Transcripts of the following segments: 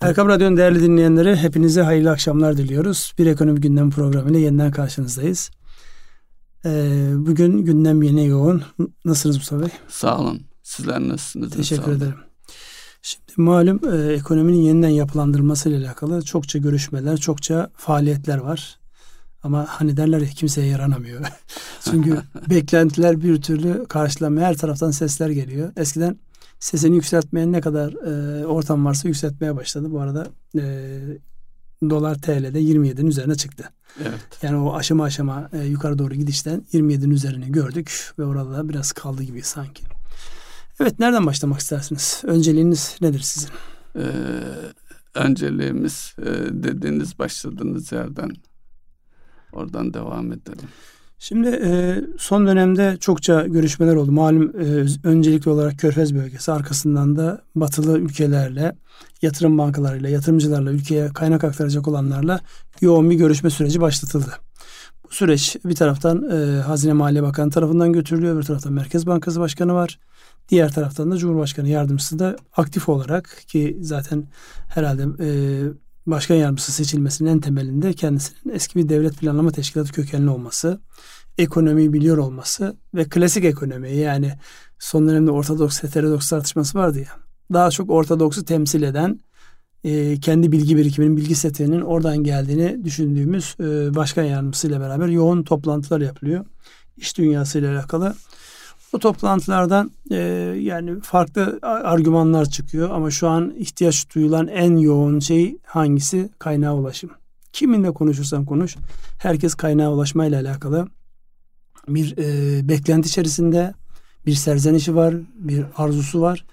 Erkam Radyo'nun değerli dinleyenleri hepinize hayırlı akşamlar diliyoruz. Bir ekonomi gündem programıyla yeniden karşınızdayız. Ee, bugün gündem yine yoğun. Nasılsınız Mustafa Bey? Sağ olun. Sizler nasılsınız? Teşekkür ederim. Şimdi malum e, ekonominin yeniden yapılandırılması ile alakalı çokça görüşmeler, çokça faaliyetler var. Ama hani derler ya kimseye yaranamıyor. Çünkü beklentiler bir türlü karşılamıyor. Her taraftan sesler geliyor. Eskiden sesini yükseltmeye ne kadar e, ortam varsa yükseltmeye başladı. Bu arada e, dolar TL'de 27'nin üzerine çıktı. Evet. Yani o aşama aşama e, yukarı doğru gidişten 27'nin üzerini gördük ve orada biraz kaldı gibi sanki. Evet nereden başlamak istersiniz? Önceliğiniz nedir sizin? Ee, önceliğimiz e, dediğiniz başladığınız yerden oradan devam edelim. Şimdi e, son dönemde çokça görüşmeler oldu. Malum e, öncelikli olarak Körfez bölgesi arkasından da batılı ülkelerle, yatırım bankalarıyla, yatırımcılarla, ülkeye kaynak aktaracak olanlarla yoğun bir görüşme süreci başlatıldı. Bu süreç bir taraftan e, Hazine Maliye Bakanı tarafından götürülüyor, bir taraftan Merkez Bankası Başkanı var. Diğer taraftan da Cumhurbaşkanı Yardımcısı da aktif olarak ki zaten herhalde e, başkan yardımcısı seçilmesinin en temelinde kendisinin eski bir devlet planlama teşkilatı kökenli olması, ekonomiyi biliyor olması ve klasik ekonomi yani son dönemde ortodoks heterodoks tartışması vardı ya. Daha çok ortodoksu temsil eden e, kendi bilgi birikiminin, bilgi setinin oradan geldiğini düşündüğümüz e, başkan yardımcısıyla beraber yoğun toplantılar yapılıyor. İş dünyasıyla alakalı. Bu toplantılardan e, yani farklı argümanlar çıkıyor ama şu an ihtiyaç duyulan en yoğun şey hangisi? Kaynağa ulaşım. Kiminle konuşursan konuş herkes kaynağa ulaşmayla alakalı bir e, beklenti içerisinde bir serzenişi var, bir arzusu var.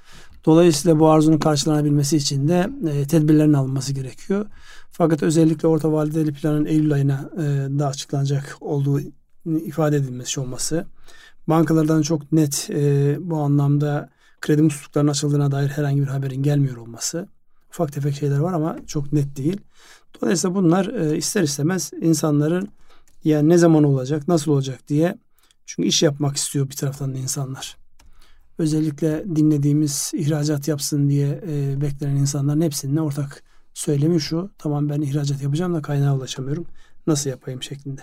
Dolayısıyla bu arzunun karşılanabilmesi için de e, tedbirlerin alınması gerekiyor. Fakat özellikle orta vadeli planın Eylül ayına e, da açıklanacak olduğu ifade edilmesi olması bankalardan çok net e, bu anlamda kredi musluklarının açıldığına dair herhangi bir haberin gelmiyor olması. Ufak tefek şeyler var ama çok net değil. Dolayısıyla bunlar e, ister istemez insanların yani ne zaman olacak, nasıl olacak diye çünkü iş yapmak istiyor bir taraftan da insanlar. Özellikle dinlediğimiz ihracat yapsın diye e, beklenen insanların hepsinin ortak söylemi şu. Tamam ben ihracat yapacağım da kaynağa ulaşamıyorum. Nasıl yapayım şeklinde.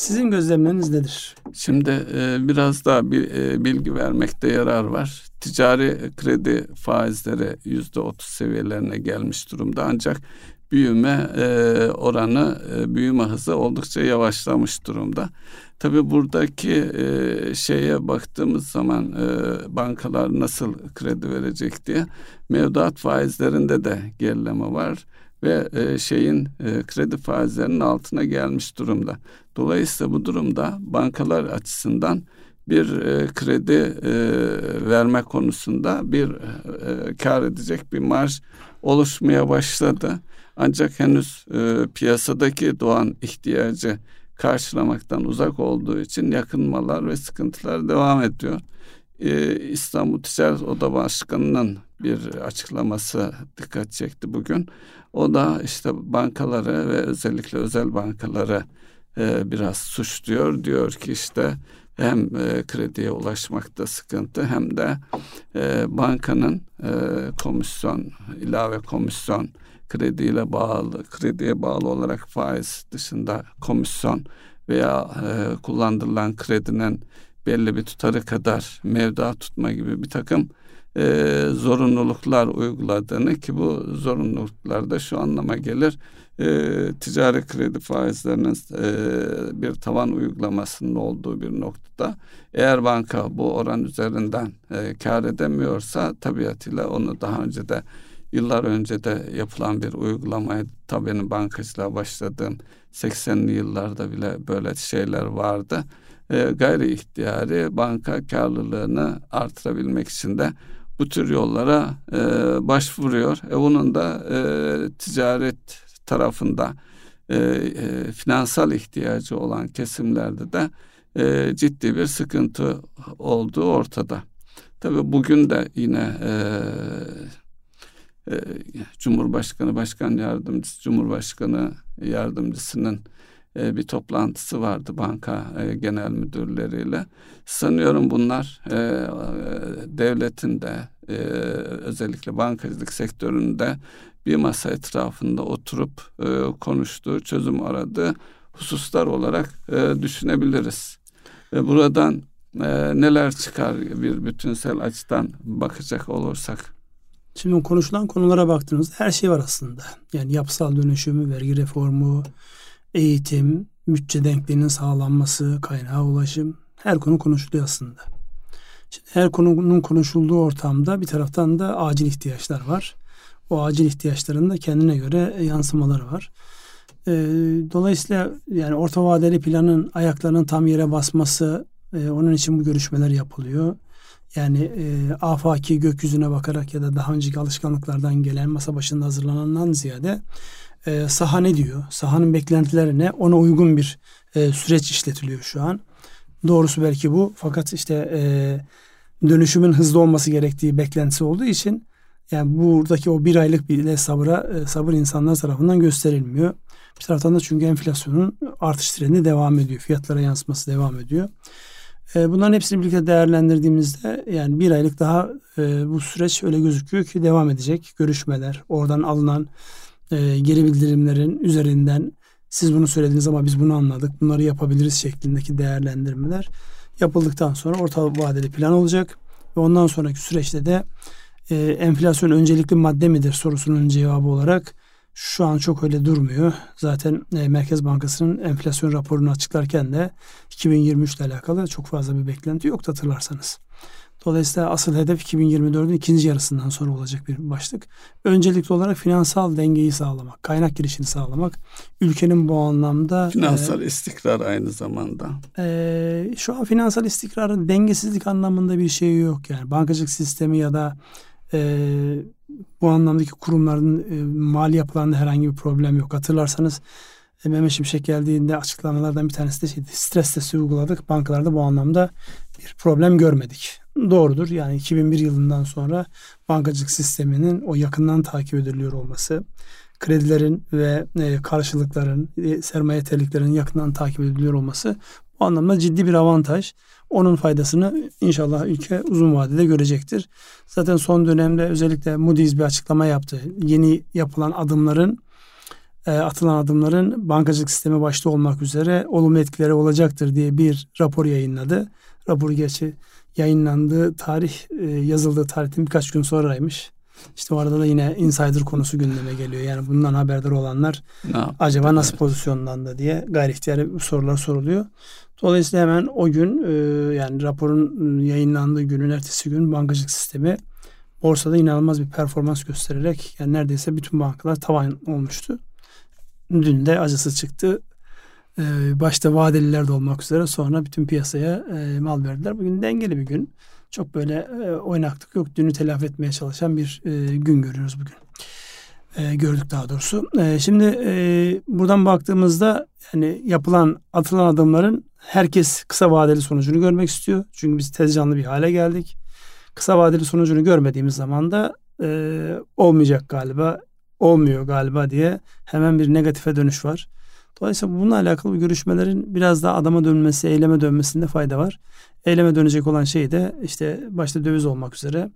Sizin gözlemleriniz nedir? Şimdi e, biraz daha bir e, bilgi vermekte yarar var. Ticari kredi faizleri yüzde otuz seviyelerine gelmiş durumda ancak büyüme e, oranı, e, büyüme hızı oldukça yavaşlamış durumda. Tabii buradaki e, şeye baktığımız zaman e, bankalar nasıl kredi verecek diye mevduat faizlerinde de gerileme var ve e, şeyin e, kredi faizlerinin altına gelmiş durumda. Dolayısıyla bu durumda bankalar açısından bir e, kredi e, verme konusunda bir e, kar edecek bir marj oluşmaya başladı. Ancak henüz e, piyasadaki doğan ihtiyacı karşılamaktan uzak olduğu için yakınmalar ve sıkıntılar devam ediyor. Ee, İstanbul Ticaret Oda Başkanı'nın bir açıklaması dikkat çekti bugün. O da işte bankaları ve özellikle özel bankaları e, biraz suçluyor. Diyor ki işte hem e, krediye ulaşmakta sıkıntı hem de e, bankanın e, komisyon ilave komisyon krediyle bağlı krediye bağlı olarak faiz dışında komisyon veya e, kullandırılan kredinin belli bir tutarı kadar mevduat tutma gibi bir takım e, zorunluluklar uyguladığını ki bu zorunluluklar da şu anlama gelir e, ticari kredi faizlerinin e, bir tavan uygulamasının olduğu bir noktada eğer banka bu oran üzerinden e, kar edemiyorsa tabiatıyla onu daha önce de yıllar önce de yapılan bir uygulamaya tabii benim bankacılığa başladığım 80'li yıllarda bile böyle şeyler vardı. E, gayri ihtiyari banka karlılığını artırabilmek için de bu tür yollara e, başvuruyor. E, bunun da e, ticaret tarafında e, e, finansal ihtiyacı olan kesimlerde de e, ciddi bir sıkıntı olduğu ortada. Tabii bugün de yine e, e, Cumhurbaşkanı, Başkan Yardımcısı, Cumhurbaşkanı Yardımcısının e, bir toplantısı vardı banka e, genel müdürleriyle. Sanıyorum bunlar e, e, devletin de e, özellikle bankacılık sektöründe bir masa etrafında oturup e, konuştuğu, çözüm aradığı hususlar olarak e, düşünebiliriz. Ve buradan e, neler çıkar bir bütünsel açıdan bakacak olursak? Şimdi konuşulan konulara baktığınızda her şey var aslında. Yani yapısal dönüşümü, vergi reformu, eğitim, bütçe denkliğinin sağlanması, kaynağa ulaşım her konu konuşuluyor aslında. Şimdi her konunun konuşulduğu ortamda bir taraftan da acil ihtiyaçlar var. O acil ihtiyaçların da kendine göre yansımaları var. E, dolayısıyla yani orta vadeli planın ayaklarının tam yere basması, e, onun için bu görüşmeler yapılıyor. Yani e, afaki gökyüzüne bakarak ya da daha önceki alışkanlıklardan gelen masa başında hazırlanandan ziyade e, saha ne diyor? Sahanın beklentilerine ona uygun bir e, süreç işletiliyor şu an. Doğrusu belki bu. Fakat işte e, dönüşümün hızlı olması gerektiği beklentisi olduğu için yani buradaki o bir aylık bile sabıra e, sabır insanlar tarafından gösterilmiyor. Bir taraftan da çünkü enflasyonun artış trendi devam ediyor. Fiyatlara yansıması devam ediyor. E, bunların hepsini birlikte değerlendirdiğimizde yani bir aylık daha e, bu süreç öyle gözüküyor ki devam edecek. Görüşmeler, oradan alınan geri bildirimlerin üzerinden siz bunu söylediniz ama biz bunu anladık. Bunları yapabiliriz şeklindeki değerlendirmeler yapıldıktan sonra orta vadeli plan olacak. Ve ondan sonraki süreçte de e, enflasyon öncelikli madde midir sorusunun cevabı olarak şu an çok öyle durmuyor. Zaten e, Merkez Bankası'nın enflasyon raporunu açıklarken de 2023 ile alakalı çok fazla bir beklenti yok hatırlarsanız. Dolayısıyla asıl hedef 2024'ün ikinci yarısından sonra olacak bir başlık. Öncelikli olarak finansal dengeyi sağlamak, kaynak girişini sağlamak. Ülkenin bu anlamda... Finansal e, istikrar aynı zamanda. E, şu an finansal istikrarın dengesizlik anlamında bir şey yok. Yani bankacılık sistemi ya da e, bu anlamdaki kurumların e, mali yapılarında herhangi bir problem yok. Hatırlarsanız e, Mehmet Şimşek geldiğinde açıklamalardan bir tanesi de şeydi. Stres testi uyguladık. Bankalarda bu anlamda bir problem görmedik. Doğrudur. Yani 2001 yılından sonra bankacılık sisteminin o yakından takip ediliyor olması, kredilerin ve e, karşılıkların, e, sermaye teliklerinin yakından takip ediliyor olması bu anlamda ciddi bir avantaj. Onun faydasını inşallah ülke uzun vadede görecektir. Zaten son dönemde özellikle Moody's bir açıklama yaptı. Yeni yapılan adımların e, atılan adımların bankacılık sistemi başta olmak üzere olumlu etkileri olacaktır diye bir rapor yayınladı. Rapor gerçi yayınlandığı tarih e, yazıldığı tarihten birkaç gün sonraymış. İşte o arada da yine insider konusu gündeme geliyor. Yani bundan haberdar olanlar ne acaba nasıl evet. pozisyonlandı diye gayri ihtiyari sorular soruluyor. Dolayısıyla hemen o gün e, yani raporun yayınlandığı günün ertesi gün bankacılık sistemi borsada inanılmaz bir performans göstererek yani neredeyse bütün bankalar tavan olmuştu. Dün de acısı çıktı. Ee, başta vadeliler de olmak üzere sonra bütün piyasaya e, mal verdiler. Bugün dengeli bir gün. Çok böyle e, oynaklık yok. Dünü telafi etmeye çalışan bir e, gün görüyoruz bugün. gördük daha doğrusu. şimdi buradan baktığımızda yani yapılan atılan adımların herkes kısa vadeli sonucunu görmek istiyor. Çünkü biz tez canlı bir hale geldik. Kısa vadeli sonucunu görmediğimiz zaman da olmayacak galiba, olmuyor galiba diye hemen bir negatife dönüş var. Dolayısıyla bununla alakalı görüşmelerin biraz daha adama dönmesi, eyleme dönmesinde fayda var. Eyleme dönecek olan şey de işte başta döviz olmak üzere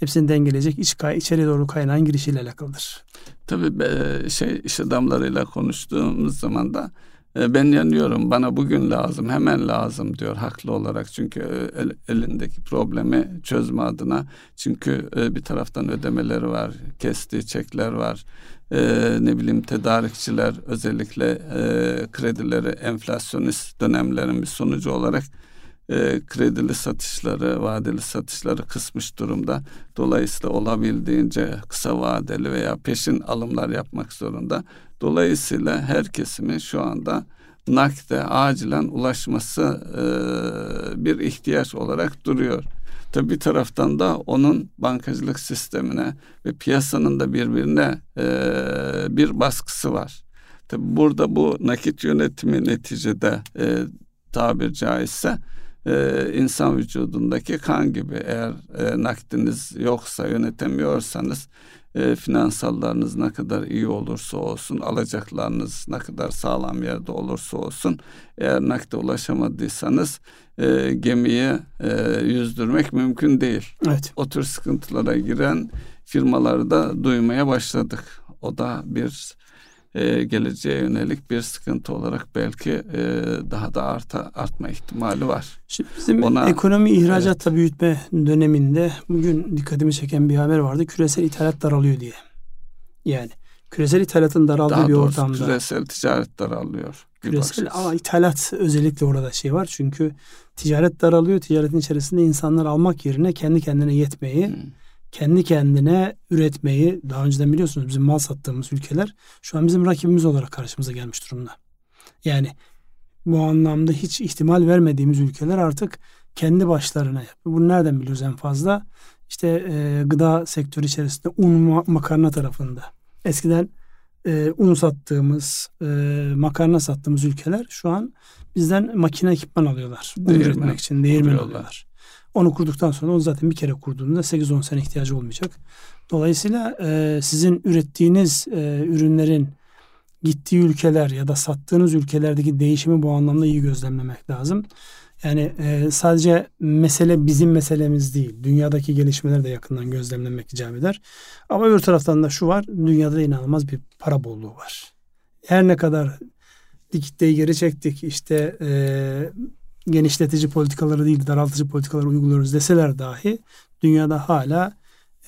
hepsini dengeleyecek iç kay içeriye doğru kaynağın girişiyle alakalıdır. Tabii şey iş adamlarıyla konuştuğumuz zaman da ben yanıyorum bana bugün lazım hemen lazım diyor haklı olarak çünkü e, el, elindeki problemi çözme adına çünkü e, bir taraftan ödemeleri var kestiği çekler var e, ne bileyim tedarikçiler özellikle e, kredileri enflasyonist dönemlerin bir sonucu olarak e, kredili satışları, vadeli satışları kısmış durumda. Dolayısıyla olabildiğince kısa vadeli veya peşin alımlar yapmak zorunda. Dolayısıyla her kesimin şu anda nakde acilen ulaşması e, bir ihtiyaç olarak duruyor. Tabi bir taraftan da onun bankacılık sistemine ve piyasanın da birbirine e, bir baskısı var. Tabi burada bu nakit yönetimi neticede e, tabir caizse e, insan vücudundaki kan gibi eğer e, nakdiniz yoksa yönetemiyorsanız e, finansallarınız ne kadar iyi olursa olsun, alacaklarınız ne kadar sağlam yerde olursa olsun, eğer nakde ulaşamadıysanız e, gemiyi e, yüzdürmek mümkün değil. Evet. O tür sıkıntılara giren firmaları da duymaya başladık. o da bir e, geleceğe yönelik bir sıkıntı olarak belki e, daha da arta artma ihtimali var. Şimdi bizim Ona, ekonomi ihracatla evet. büyütme döneminde bugün dikkatimi çeken bir haber vardı. Küresel ithalat daralıyor diye. Yani küresel ithalatın daraldığı daha bir doğrusu, ortamda. Küresel ticaret daralıyor. Küresel ama ithalat özellikle orada şey var. Çünkü ticaret daralıyor. Ticaretin içerisinde insanlar almak yerine kendi kendine yetmeyi hmm kendi kendine üretmeyi daha önceden biliyorsunuz bizim mal sattığımız ülkeler şu an bizim rakibimiz olarak karşımıza gelmiş durumda. Yani bu anlamda hiç ihtimal vermediğimiz ülkeler artık kendi başlarına yapıyor. Bunu nereden biliyoruz en fazla? İşte e, gıda sektörü içerisinde un makarna tarafında. Eskiden e, un sattığımız, e, makarna sattığımız ülkeler şu an bizden makine ekipman alıyorlar. Un üretmek için değirmen alıyorlar. Onu kurduktan sonra onu zaten bir kere kurduğunda 8-10 sene ihtiyacı olmayacak. Dolayısıyla e, sizin ürettiğiniz e, ürünlerin gittiği ülkeler ya da sattığınız ülkelerdeki değişimi bu anlamda iyi gözlemlemek lazım. Yani e, sadece mesele bizim meselemiz değil. Dünyadaki gelişmeleri de yakından gözlemlemek icap eder. Ama öbür taraftan da şu var. Dünyada da inanılmaz bir para bolluğu var. Her ne kadar dikitteyi geri çektik. işte e, genişletici politikaları değil daraltıcı politikaları uyguluyoruz deseler dahi dünyada hala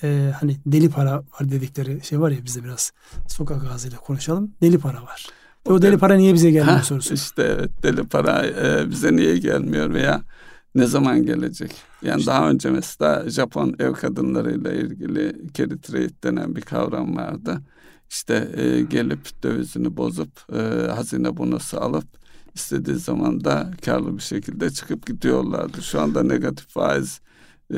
e, hani deli para var dedikleri şey var ya bizde biraz sokak ağzıyla konuşalım. Deli para var. O, o deli para niye bize gelmiyor ha, sorusu. İşte evet deli para e, bize niye gelmiyor veya ne zaman gelecek? Yani işte, daha önce mesela Japon ev kadınlarıyla ilgili carry trade denen bir kavram vardı. İşte e, gelip dövizini bozup e, hazine bonosu alıp istediği zaman da karlı bir şekilde çıkıp gidiyorlardı. Şu anda negatif faiz e,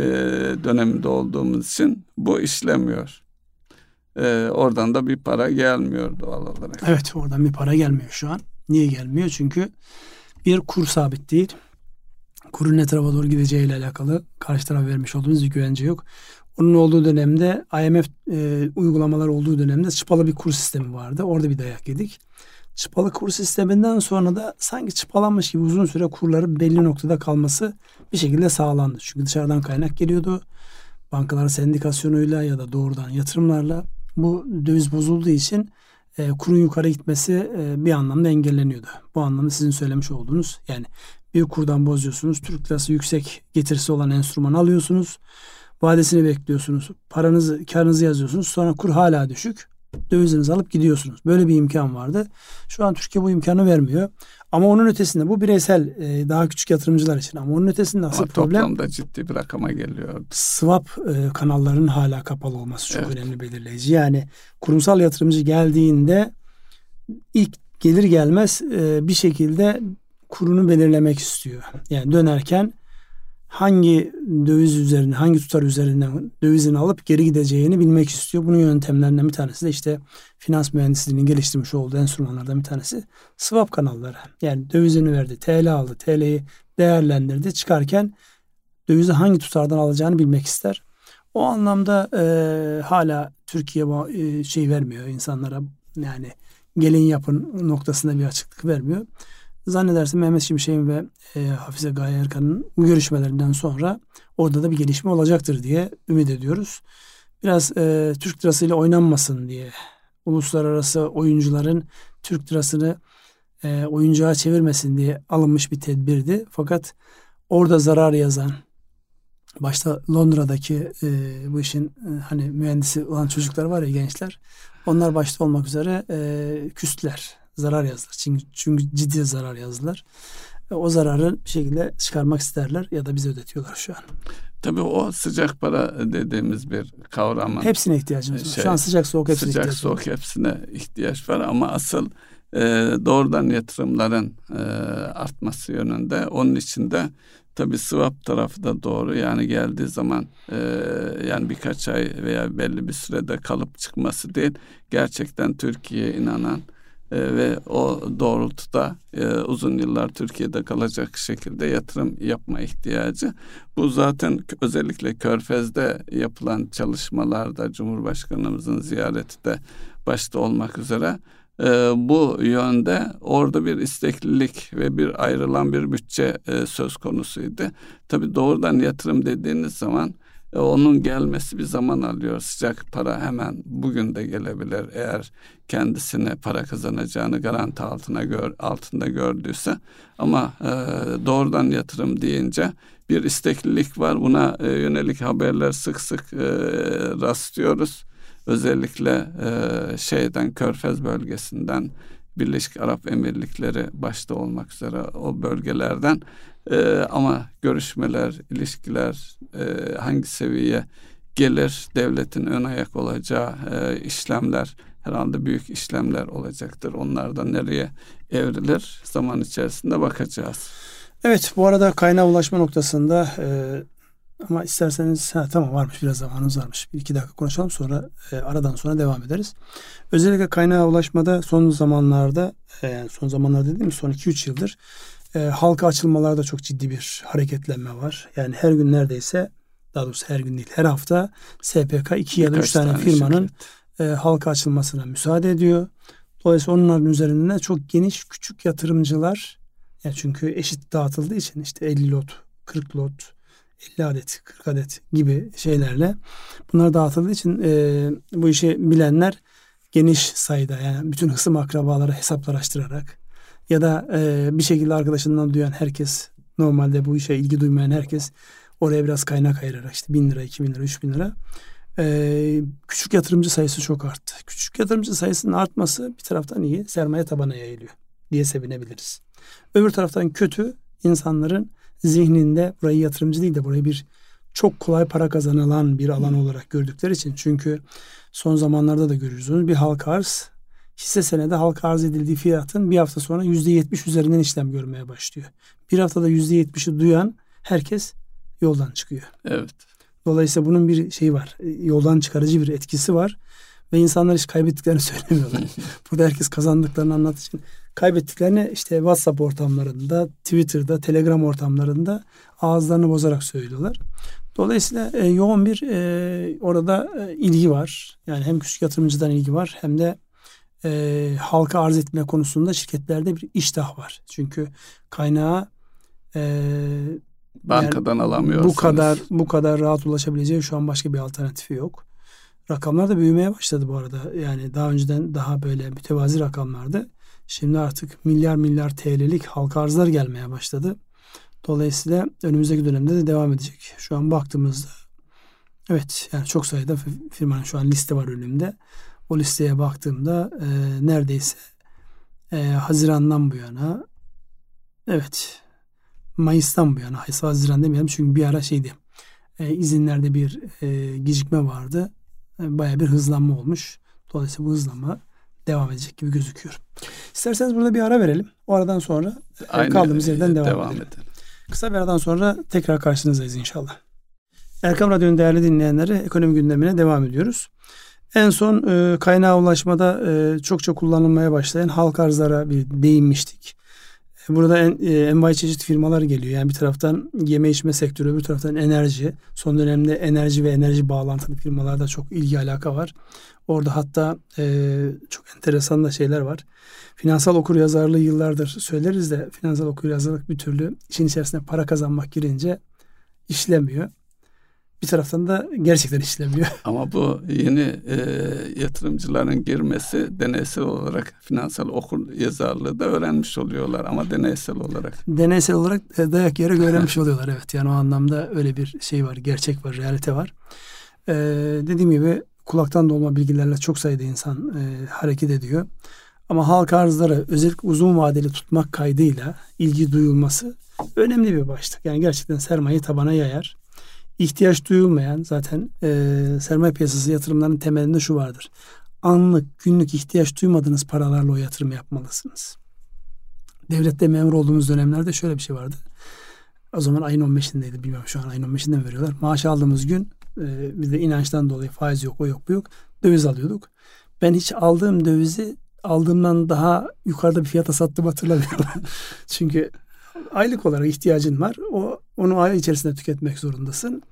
döneminde olduğumuz için bu işlemiyor. E, oradan da bir para gelmiyor doğal olarak. Evet oradan bir para gelmiyor şu an. Niye gelmiyor? Çünkü bir kur sabit değil. Kurun ne tarafa doğru gideceğiyle alakalı karşı taraf vermiş olduğumuz bir güvence yok. Onun olduğu dönemde IMF e, uygulamalar olduğu dönemde çıpalı bir kur sistemi vardı. Orada bir dayak yedik. Çıpalı kur sisteminden sonra da sanki çıpalanmış gibi uzun süre kurların belli noktada kalması bir şekilde sağlandı. Çünkü dışarıdan kaynak geliyordu. Bankalar sendikasyonuyla ya da doğrudan yatırımlarla bu döviz bozulduğu için e, kurun yukarı gitmesi e, bir anlamda engelleniyordu. Bu anlamda sizin söylemiş olduğunuz yani bir kurdan bozuyorsunuz. Türk lirası yüksek getirisi olan enstrüman alıyorsunuz. Vadesini bekliyorsunuz. Paranızı, karınızı yazıyorsunuz. Sonra kur hala düşük dövizinizi alıp gidiyorsunuz. Böyle bir imkan vardı. Şu an Türkiye bu imkanı vermiyor. Ama onun ötesinde bu bireysel e, daha küçük yatırımcılar için ama onun ötesinde asıl ama problem toplamda ciddi bir rakama geliyor. Swap e, kanallarının hala kapalı olması çok evet. önemli belirleyici. Yani kurumsal yatırımcı geldiğinde ilk gelir gelmez e, bir şekilde kurunu belirlemek istiyor. Yani dönerken hangi döviz üzerine, hangi tutar üzerinden dövizini alıp geri gideceğini bilmek istiyor. Bunun yöntemlerinden bir tanesi de işte finans mühendisliğinin geliştirmiş olduğu enstrümanlardan bir tanesi swap kanalları. Yani dövizini verdi, TL aldı, TL'yi değerlendirdi. Çıkarken dövizi hangi tutardan alacağını bilmek ister. O anlamda e, hala Türkiye e, şey vermiyor insanlara yani gelin yapın noktasında bir açıklık vermiyor. Zannedersem Mehmet Şimşek'in ve e, Hafize Gaye Erkan'ın görüşmelerinden sonra orada da bir gelişme olacaktır diye ümit ediyoruz. Biraz e, Türk lirasıyla oynanmasın diye uluslararası oyuncuların Türk lirasını e, oyuncağa çevirmesin diye alınmış bir tedbirdi. Fakat orada zarar yazan başta Londra'daki e, bu işin e, hani mühendisi olan çocuklar var ya gençler onlar başta olmak üzere e, küstler zarar yazdılar. Çünkü, çünkü ciddi zarar yazdılar. O zararı bir şekilde çıkarmak isterler ya da bize ödetiyorlar şu an. Tabii o sıcak para dediğimiz bir kavramın. Hepsine ihtiyacımız var. Şey, şu an sıcak soğuk hepsine sıcak, ihtiyaç soğuk var. hepsine ihtiyaç var ama asıl e, doğrudan yatırımların e, artması yönünde. Onun için de tabii swap tarafı da doğru. Yani geldiği zaman e, yani birkaç ay veya belli bir sürede kalıp çıkması değil. Gerçekten Türkiye'ye inanan e, ve o doğrultuda e, uzun yıllar Türkiye'de kalacak şekilde yatırım yapma ihtiyacı. Bu zaten özellikle Körfez'de yapılan çalışmalarda Cumhurbaşkanımızın ziyareti de başta olmak üzere e, bu yönde orada bir isteklilik ve bir ayrılan bir bütçe söz konusuydu. Tabi doğrudan yatırım dediğiniz zaman E, onun gelmesi bir zaman alıyor. Sıcak para hemen bugün de gelebilir. Eğer kendisine para kazanacağını garanti altına gör, altında gördüyse. Ama e, doğrudan yatırım deyince bir isteklilik var. Buna e, yönelik haberler sık sık e, rastlıyoruz. Özellikle e, şeyden Körfez bölgesinden Birleşik Arap Emirlikleri başta olmak üzere o bölgelerden e, ama görüşmeler, ilişkiler e, hangi seviyeye gelir devletin ön ayak olacağı e, işlemler herhalde büyük işlemler olacaktır. Onlar da nereye evrilir zaman içerisinde bakacağız. Evet bu arada kaynağa ulaşma noktasında e, ama isterseniz ha, tamam varmış biraz zamanımız varmış. Bir iki dakika konuşalım sonra e, aradan sonra devam ederiz. Özellikle kaynağa ulaşmada son zamanlarda e, yani son zamanlarda mi son 2-3 yıldır e, halka açılmalarda çok ciddi bir hareketlenme var. Yani her gün neredeyse daha doğrusu her gün değil her hafta SPK 2 ya da 3 tane, tane firmanın e, halka açılmasına müsaade ediyor. Dolayısıyla onların üzerinde çok geniş küçük yatırımcılar yani çünkü eşit dağıtıldığı için işte 50 lot, 40 lot, 50 adet, 40 adet gibi şeylerle bunlar dağıtıldığı için e, bu işi bilenler geniş sayıda yani bütün hısım akrabaları hesaplaştırarak ya da e, bir şekilde arkadaşından duyan herkes normalde bu işe ilgi duymayan herkes oraya biraz kaynak ayırarak işte bin lira, iki bin lira, üç bin lira e, küçük yatırımcı sayısı çok arttı. Küçük yatırımcı sayısının artması bir taraftan iyi sermaye tabana yayılıyor diye sevinebiliriz. Öbür taraftan kötü insanların zihninde burayı yatırımcı değil de burayı bir çok kolay para kazanılan bir alan olarak gördükleri için. Çünkü son zamanlarda da görüyorsunuz bir halka arz hisse senede halka arz edildiği fiyatın bir hafta sonra yüzde yetmiş üzerinden işlem görmeye başlıyor. Bir haftada yüzde yetmişi duyan herkes yoldan çıkıyor. Evet. Dolayısıyla bunun bir şeyi var. Yoldan çıkarıcı bir etkisi var. Ve insanlar hiç kaybettiklerini söylemiyorlar. Burada herkes kazandıklarını anlattığı için kaybettiklerini işte WhatsApp ortamlarında, Twitter'da, Telegram ortamlarında ağızlarını bozarak söylüyorlar. Dolayısıyla e, yoğun bir e, orada e, ilgi var. Yani hem küçük yatırımcıdan ilgi var hem de e, halka arz etme konusunda şirketlerde bir iştah var. Çünkü kaynağı e, bankadan yani alamıyorsunuz. Bu kadar bu kadar rahat ulaşabileceği şu an başka bir alternatifi yok. Rakamlar da büyümeye başladı bu arada. Yani daha önceden daha böyle mütevazi rakamlardı. Şimdi artık milyar milyar TL'lik halka arzlar gelmeye başladı. Dolayısıyla önümüzdeki dönemde de devam edecek. Şu an baktığımızda evet yani çok sayıda firmanın şu an liste var önümde. O listeye baktığımda e, neredeyse e, Haziran'dan bu yana evet Mayıs'tan bu yana Haziran demeyelim çünkü bir ara şeydi e, izinlerde bir e, gecikme vardı. E, baya bir hızlanma olmuş. Dolayısıyla bu hızlanma devam edecek gibi gözüküyor. İsterseniz burada bir ara verelim. O aradan sonra e, Aynı kaldığımız yerden devam, devam edelim. edelim. Kısa bir aradan sonra tekrar karşınızdayız inşallah. Erkam Radyo'nun değerli dinleyenleri ekonomi gündemine devam ediyoruz. En son e, kaynağa ulaşmada e, çokça kullanılmaya başlayan halk arzlara bir değinmiştik. Burada en, e, envai çeşit firmalar geliyor. Yani bir taraftan yeme içme sektörü, bir taraftan enerji. Son dönemde enerji ve enerji bağlantılı firmalarda çok ilgi alaka var. Orada hatta e, çok enteresan da şeyler var. Finansal okur yazarlığı yıllardır söyleriz de finansal okur yazarlık bir türlü işin içerisine para kazanmak girince işlemiyor bir taraftan da gerçekten işlemiyor. Ama bu yeni e, yatırımcıların girmesi deneysel olarak finansal okul yazarlığı da öğrenmiş oluyorlar ama deneysel olarak. Deneysel olarak e, dayak yere öğrenmiş oluyorlar evet. Yani o anlamda öyle bir şey var, gerçek var, realite var. Ee, dediğim gibi kulaktan dolma bilgilerle çok sayıda insan e, hareket ediyor. Ama halka arzları özellikle uzun vadeli tutmak kaydıyla ilgi duyulması önemli bir başlık. Yani gerçekten sermayeyi tabana yayar ihtiyaç duyulmayan zaten e, sermaye piyasası yatırımlarının temelinde şu vardır. Anlık, günlük ihtiyaç duymadığınız paralarla o yatırım yapmalısınız. Devlette memur olduğumuz dönemlerde şöyle bir şey vardı. O zaman ayın 15'indeydi bilmiyorum şu an ayın 15'inde mi veriyorlar. Maaş aldığımız gün e, biz de inançtan dolayı faiz yok o yok bu yok döviz alıyorduk. Ben hiç aldığım dövizi aldığımdan daha yukarıda bir fiyata sattım hatırlamıyorum. Çünkü aylık olarak ihtiyacın var. O onu ay içerisinde tüketmek zorundasın.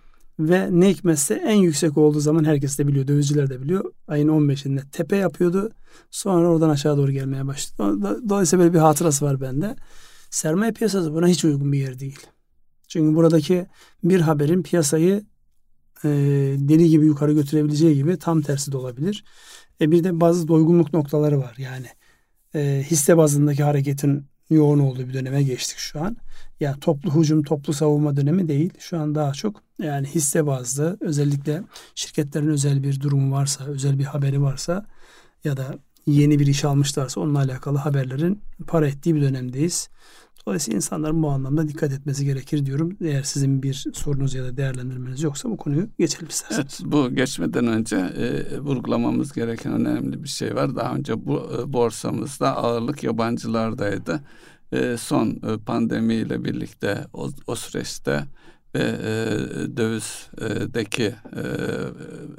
Ve ne hikmetse en yüksek olduğu zaman herkes de biliyor. Dövizciler de biliyor. Ayın 15'inde tepe yapıyordu. Sonra oradan aşağı doğru gelmeye başladı. Dolayısıyla böyle bir hatırası var bende. Sermaye piyasası buna hiç uygun bir yer değil. Çünkü buradaki bir haberin piyasayı e, deli gibi yukarı götürebileceği gibi tam tersi de olabilir. E bir de bazı doygunluk noktaları var. Yani e, hisse bazındaki hareketin yoğun olduğu bir döneme geçtik şu an. Yani toplu hücum, toplu savunma dönemi değil. Şu an daha çok yani hisse bazlı özellikle şirketlerin özel bir durumu varsa, özel bir haberi varsa ya da yeni bir iş almışlarsa onunla alakalı haberlerin para ettiği bir dönemdeyiz. Dolayısıyla insanların bu anlamda dikkat etmesi gerekir diyorum. Eğer sizin bir sorunuz ya da değerlendirmeniz yoksa bu konuyu geçelim isterseniz. Evet, bu geçmeden önce e, vurgulamamız gereken önemli bir şey var. Daha önce bu e, borsamızda ağırlık yabancılardaydı. E, son e, pandemiyle birlikte o, o süreçte e, dövizdeki e,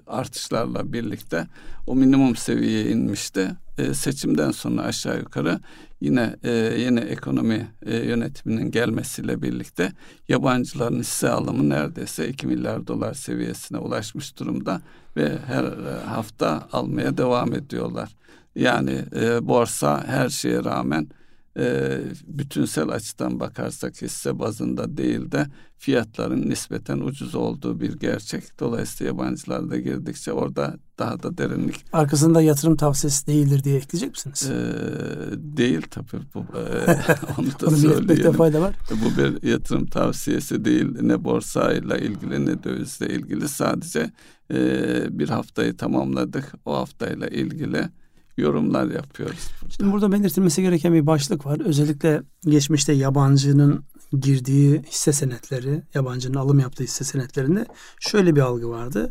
artışlarla birlikte o minimum seviyeye inmişti. E, seçimden sonra aşağı yukarı yine e, yeni ekonomi e, yönetiminin gelmesiyle birlikte yabancıların hisse alımı neredeyse 2 milyar dolar seviyesine ulaşmış durumda ve her e, hafta almaya devam ediyorlar. Yani e, borsa her şeye rağmen e, bütünsel açıdan bakarsak hisse bazında değil de fiyatların nispeten ucuz olduğu bir gerçek. Dolayısıyla yabancılar da girdikçe orada daha da derinlik. Arkasında yatırım tavsiyesi değildir diye ekleyecek misiniz? Ee, değil tabii. Bu, e, onu da onu söyleyelim. fayda var. Bu bir yatırım tavsiyesi değil. Ne borsayla ilgili ne dövizle ilgili. Sadece e, bir haftayı tamamladık. O haftayla ilgili yorumlar yapıyoruz. Burada. Şimdi burada belirtilmesi gereken bir başlık var. Özellikle geçmişte yabancının girdiği hisse senetleri, yabancının alım yaptığı hisse senetlerinde şöyle bir algı vardı.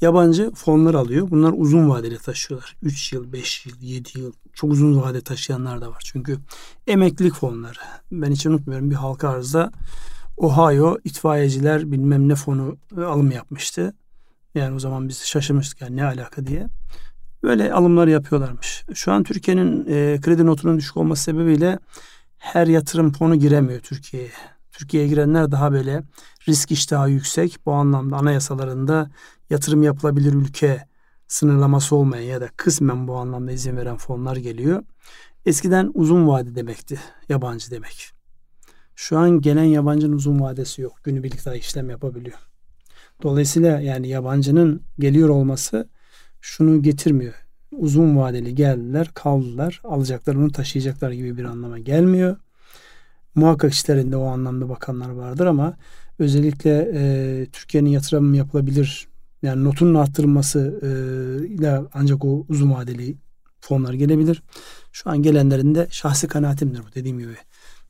Yabancı fonlar alıyor. Bunlar uzun vadeli taşıyorlar. 3 yıl, 5 yıl, 7 yıl çok uzun vade taşıyanlar da var. Çünkü emeklilik fonları. Ben hiç unutmuyorum bir halka arzda Ohio itfaiyeciler bilmem ne fonu alım yapmıştı. Yani o zaman biz şaşırmıştık yani ne alaka diye. Böyle alımlar yapıyorlarmış. Şu an Türkiye'nin e, kredi notunun düşük olması sebebiyle her yatırım fonu giremiyor Türkiye'ye. Türkiye'ye girenler daha böyle risk iştahı yüksek. Bu anlamda anayasalarında yatırım yapılabilir ülke sınırlaması olmayan ya da kısmen bu anlamda izin veren fonlar geliyor. Eskiden uzun vade demekti. Yabancı demek. Şu an gelen yabancının uzun vadesi yok. Günübirlik daha işlem yapabiliyor. Dolayısıyla yani yabancının geliyor olması şunu getirmiyor. Uzun vadeli geldiler, kaldılar, alacaklarını taşıyacaklar gibi bir anlama gelmiyor. Muhakkak işlerinde o anlamda bakanlar vardır ama özellikle e, Türkiye'nin yatırım yapılabilir yani notunun arttırılması e, ile ancak o uzun vadeli fonlar gelebilir. Şu an gelenlerin de şahsi kanaatimdir bu dediğim gibi.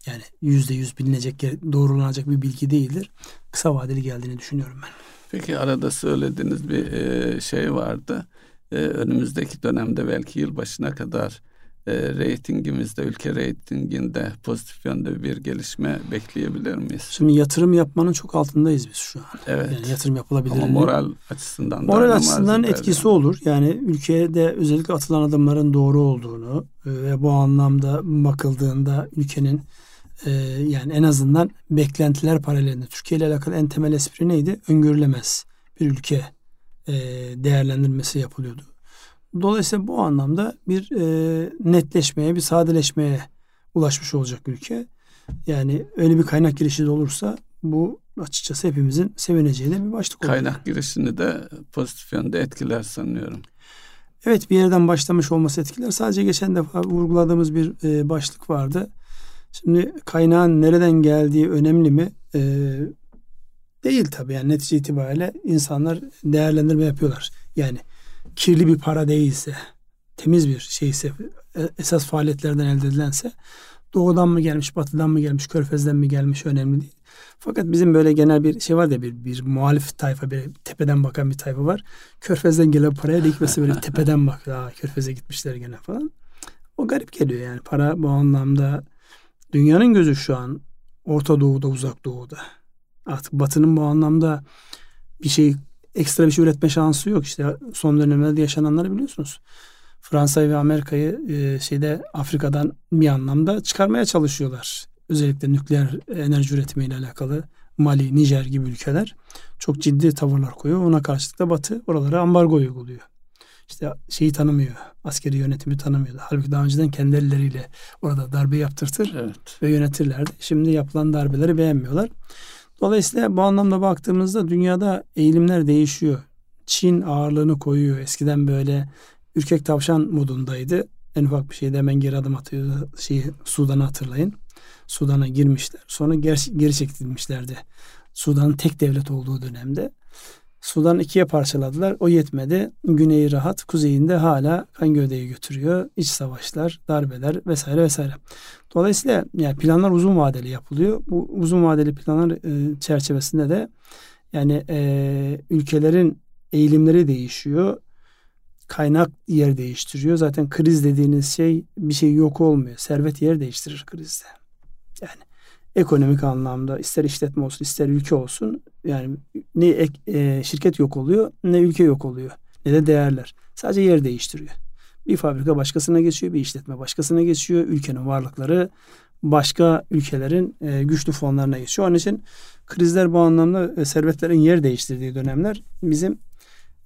Yani yüzde yüz bilinecek, doğrulanacak bir bilgi değildir. Kısa vadeli geldiğini düşünüyorum ben. Peki arada söylediğiniz bir e, şey vardı. E, önümüzdeki dönemde belki yılbaşına kadar e, reytingimizde, ülke reytinginde pozitif yönde bir gelişme bekleyebilir miyiz? Şimdi yatırım yapmanın çok altındayız biz şu an. Evet. Yani yatırım yapılabilir. Ama moral açısından Moral açısından etkisi yani. olur. Yani ülkede özellikle atılan adımların doğru olduğunu e, ve bu anlamda bakıldığında ülkenin e, yani en azından beklentiler paralelinde Türkiye ile alakalı en temel espri neydi? Öngörülemez bir ülke e, değerlendirmesi yapılıyordu. Dolayısıyla bu anlamda bir e, netleşmeye, bir sadeleşmeye ulaşmış olacak ülke. Yani öyle bir kaynak girişi de olursa bu açıkçası hepimizin sevineceği de bir başlık olur. Kaynak girişini de pozitif yönde etkiler sanıyorum. Evet bir yerden başlamış olması etkiler. Sadece geçen defa vurguladığımız bir e, başlık vardı. Şimdi kaynağın nereden geldiği önemli mi? E, değil tabii yani netice itibariyle insanlar değerlendirme yapıyorlar. Yani kirli bir para değilse, temiz bir şeyse, e, esas faaliyetlerden elde edilense doğudan mı gelmiş, batıdan mı gelmiş, körfezden mi gelmiş önemli değil. Fakat bizim böyle genel bir şey var da bir, bir muhalif tayfa, bir tepeden bakan bir tayfa var. Körfezden gelen paraya dikmesi böyle tepeden bak. Aa, körfeze gitmişler gene falan. O garip geliyor yani. Para bu anlamda dünyanın gözü şu an Orta Doğu'da, Uzak Doğu'da. Artık Batı'nın bu anlamda bir şey ekstra bir şey üretme şansı yok. İşte son dönemlerde yaşananları biliyorsunuz. Fransa ve Amerika'yı e, şeyde Afrika'dan bir anlamda çıkarmaya çalışıyorlar. Özellikle nükleer enerji üretimiyle alakalı Mali, Nijer gibi ülkeler çok ciddi tavırlar koyuyor. Ona karşılık da Batı oralara ambargo uyguluyor. İşte şeyi tanımıyor. Askeri yönetimi tanımıyor. Halbuki daha önceden kendi elleriyle orada darbe yaptırtır evet. ve yönetirlerdi. Şimdi yapılan darbeleri beğenmiyorlar. Dolayısıyla bu anlamda baktığımızda dünyada eğilimler değişiyor. Çin ağırlığını koyuyor. Eskiden böyle ürkek tavşan modundaydı. En ufak bir şeyde hemen geri adım atıyor. Şeyi, Sudan'ı hatırlayın. Sudan'a girmişler. Sonra geri, geri çekilmişlerdi. Sudan'ın tek devlet olduğu dönemde. Sudan ikiye parçaladılar. O yetmedi. Güneyi rahat, kuzeyinde hala kan gövdeyi götürüyor. İç savaşlar, darbeler vesaire vesaire. Dolayısıyla yani planlar uzun vadeli yapılıyor. Bu uzun vadeli planlar e, çerçevesinde de yani e, ülkelerin eğilimleri değişiyor. Kaynak yer değiştiriyor. Zaten kriz dediğiniz şey bir şey yok olmuyor. Servet yer değiştirir krizde. Ekonomik anlamda ister işletme olsun ister ülke olsun yani ne ek, e, şirket yok oluyor ne ülke yok oluyor ne de değerler. Sadece yer değiştiriyor. Bir fabrika başkasına geçiyor, bir işletme başkasına geçiyor. Ülkenin varlıkları başka ülkelerin e, güçlü fonlarına geçiyor. Onun için krizler bu anlamda e, servetlerin yer değiştirdiği dönemler bizim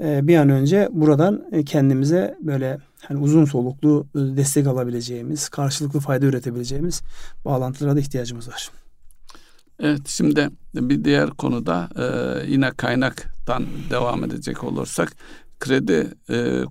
bir an önce buradan e, kendimize böyle hani uzun soluklu e, destek alabileceğimiz, karşılıklı fayda üretebileceğimiz bağlantılara da ihtiyacımız var. Evet şimdi bir diğer konuda e, yine kaynaktan devam edecek olursak kredi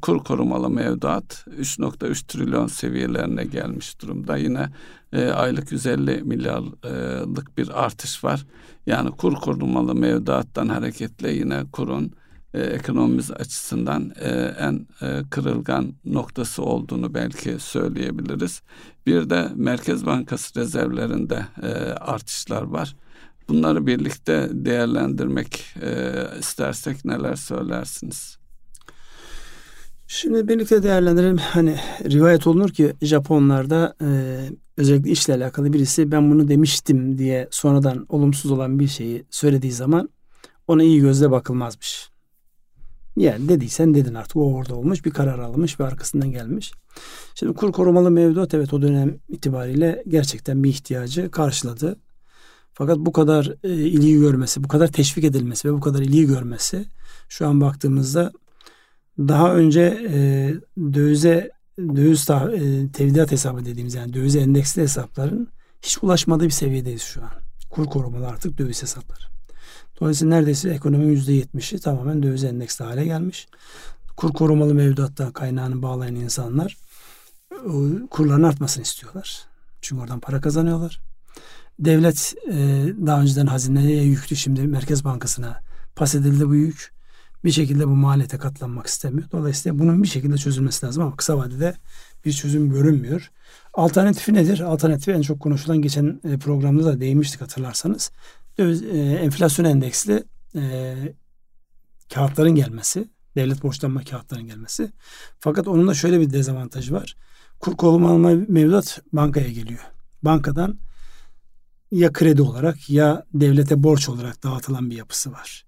kur korumalı mevduat 3.3 trilyon seviyelerine gelmiş durumda. Yine aylık 150 milyarlık bir artış var. Yani kur korumalı mevduattan hareketle yine kurun e, ekonomimiz açısından e, en e, kırılgan noktası olduğunu belki söyleyebiliriz. Bir de Merkez Bankası rezervlerinde e, artışlar var. Bunları birlikte değerlendirmek e, istersek neler söylersiniz? Şimdi birlikte değerlendirelim. Hani rivayet olunur ki Japonlarda e, özellikle işle alakalı birisi ben bunu demiştim diye sonradan olumsuz olan bir şeyi söylediği zaman ona iyi gözle bakılmazmış. Yani dediysen dedin artık o orada olmuş bir karar alınmış ve arkasından gelmiş. Şimdi kur korumalı mevduat evet o dönem itibariyle gerçekten bir ihtiyacı karşıladı. Fakat bu kadar e, ilgi görmesi, bu kadar teşvik edilmesi ve bu kadar ilgi görmesi şu an baktığımızda daha önce e, dövize döviz ta, e, tevdiat hesabı dediğimiz yani dövize endeksli hesapların hiç ulaşmadığı bir seviyedeyiz şu an. Kur korumalı artık döviz hesapları. Dolayısıyla neredeyse ekonominin yüzde yetmişi tamamen döviz endeksli hale gelmiş. Kur korumalı mevduatta kaynağını bağlayan insanlar kurların artmasını istiyorlar. Çünkü oradan para kazanıyorlar. Devlet e, daha önceden hazineye yüklü şimdi Merkez Bankası'na pas edildi bu yük. Bir şekilde bu maliyete katlanmak istemiyor. Dolayısıyla bunun bir şekilde çözülmesi lazım ama kısa vadede bir çözüm görünmüyor. Alternatifi nedir? Alternatifi en çok konuşulan geçen e, programda da değinmiştik hatırlarsanız döviz, e, enflasyon endeksli e, kağıtların gelmesi, devlet borçlanma kağıtlarının gelmesi. Fakat onun da şöyle bir dezavantajı var. Kur korumalı mevduat bankaya geliyor. Bankadan ya kredi olarak ya devlete borç olarak dağıtılan bir yapısı var.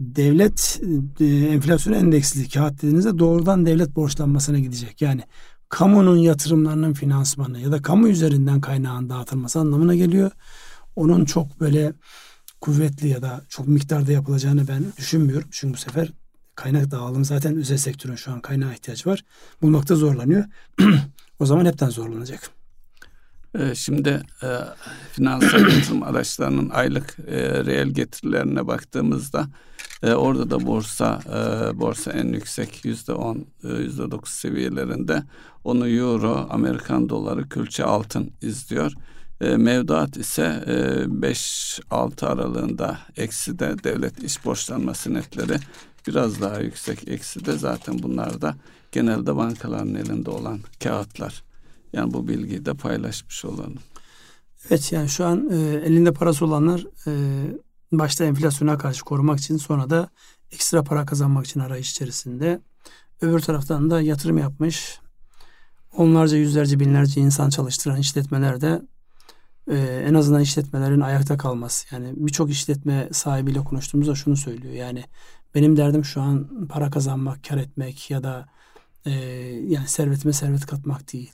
Devlet e, enflasyon endeksli kağıt dediğinizde doğrudan devlet borçlanmasına gidecek. Yani kamunun yatırımlarının finansmanı ya da kamu üzerinden kaynağın dağıtılması anlamına geliyor onun çok böyle kuvvetli ya da çok miktarda yapılacağını ben düşünmüyorum. Çünkü bu sefer kaynak dağılımı zaten özel sektörün şu an kaynağa ihtiyacı var. Bulmakta zorlanıyor. o zaman hepten zorlanacak. Ee, şimdi e, finansal yatırım araçlarının aylık e, reel getirilerine baktığımızda e, orada da borsa e, borsa en yüksek yüzde on e, yüzde dokuz seviyelerinde onu euro, Amerikan doları, külçe altın izliyor. E, mevduat ise 5-6 e, aralığında eksi de devlet iş borçlanma netleri biraz daha yüksek eksi de zaten bunlar da genelde bankaların elinde olan kağıtlar. Yani bu bilgiyi de paylaşmış olalım. Evet yani şu an e, elinde parası olanlar e, başta enflasyona karşı korumak için sonra da ekstra para kazanmak için arayış içerisinde. Öbür taraftan da yatırım yapmış onlarca yüzlerce binlerce insan çalıştıran işletmeler de e, en azından işletmelerin ayakta kalması. Yani birçok işletme sahibiyle konuştuğumuzda şunu söylüyor. Yani benim derdim şu an para kazanmak, kar etmek ya da e, yani servetime servet katmak değil.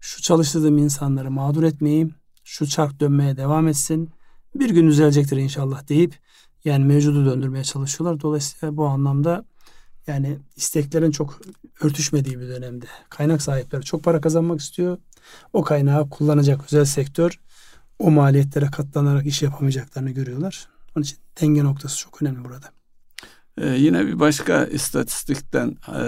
Şu çalıştırdığım insanları mağdur etmeyeyim. Şu çark dönmeye devam etsin. Bir gün düzelecektir inşallah deyip yani mevcudu döndürmeye çalışıyorlar. Dolayısıyla bu anlamda yani isteklerin çok örtüşmediği bir dönemde. Kaynak sahipleri çok para kazanmak istiyor. O kaynağı kullanacak özel sektör o maliyetlere katlanarak iş yapamayacaklarını görüyorlar. Onun için denge noktası çok önemli burada. Ee, yine bir başka istatistikten e,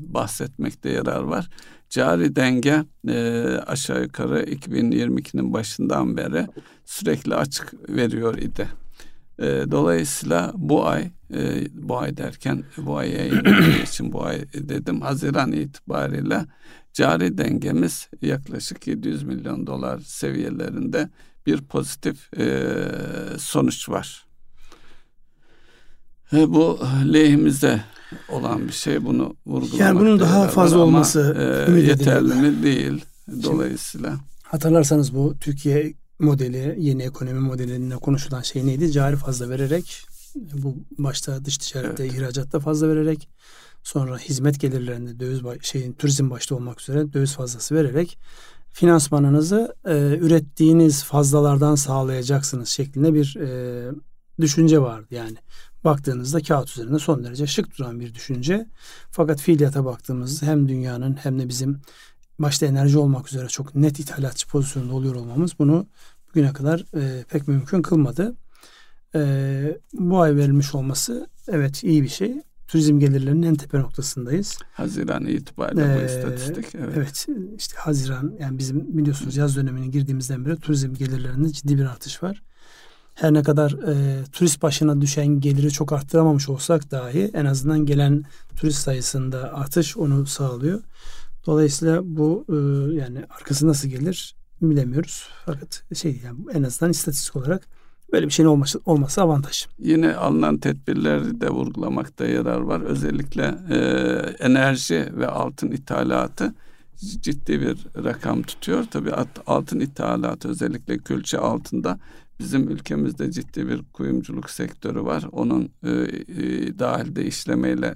bahsetmekte yarar var. Cari denge e, aşağı yukarı 2022'nin başından beri sürekli açık veriyor idi. E, dolayısıyla bu ay, e, bu ay derken bu ay için bu ay dedim Haziran itibariyle cari dengemiz yaklaşık 700 milyon dolar seviyelerinde bir pozitif e, sonuç var. E, bu lehimize olan bir şey bunu vurgulamak. Yani bunun daha fazla var olması ama, e, yeterli mi değil. Dolayısıyla. Şimdi, hatırlarsanız bu Türkiye modeli, yeni ekonomi modelinde konuşulan şey neydi? Cari fazla vererek, bu başta dış ticarette, evet. ihracatta fazla vererek, sonra hizmet gelirlerinde döviz şeyin turizm başta olmak üzere döviz fazlası vererek finansmanınızı e, ürettiğiniz fazlalardan sağlayacaksınız şeklinde bir e, düşünce vardı yani. Baktığınızda kağıt üzerinde son derece şık duran bir düşünce. Fakat fiiliyata baktığımızda hem dünyanın hem de bizim başta enerji olmak üzere çok net ithalatçı pozisyonunda oluyor olmamız bunu bugüne kadar e, pek mümkün kılmadı. E, bu ay verilmiş olması evet iyi bir şey. Turizm gelirlerinin en tepe noktasındayız. Haziran itibariyle ee, bu istatistik. Evet. evet işte Haziran yani bizim biliyorsunuz yaz dönemine girdiğimizden beri turizm gelirlerinde ciddi bir artış var. Her ne kadar e, turist başına düşen geliri çok arttıramamış olsak dahi en azından gelen turist sayısında artış onu sağlıyor. Dolayısıyla bu e, yani arkası nasıl gelir bilemiyoruz. Fakat şey yani en azından istatistik olarak böyle bir şeyin olması, olması avantaj. Yine alınan tedbirleri de vurgulamakta yarar var. Özellikle e, enerji ve altın ithalatı ciddi bir rakam tutuyor. Tabii altın ithalatı özellikle külçe altında bizim ülkemizde ciddi bir kuyumculuk sektörü var. Onun e, e, dahilde işlemeyle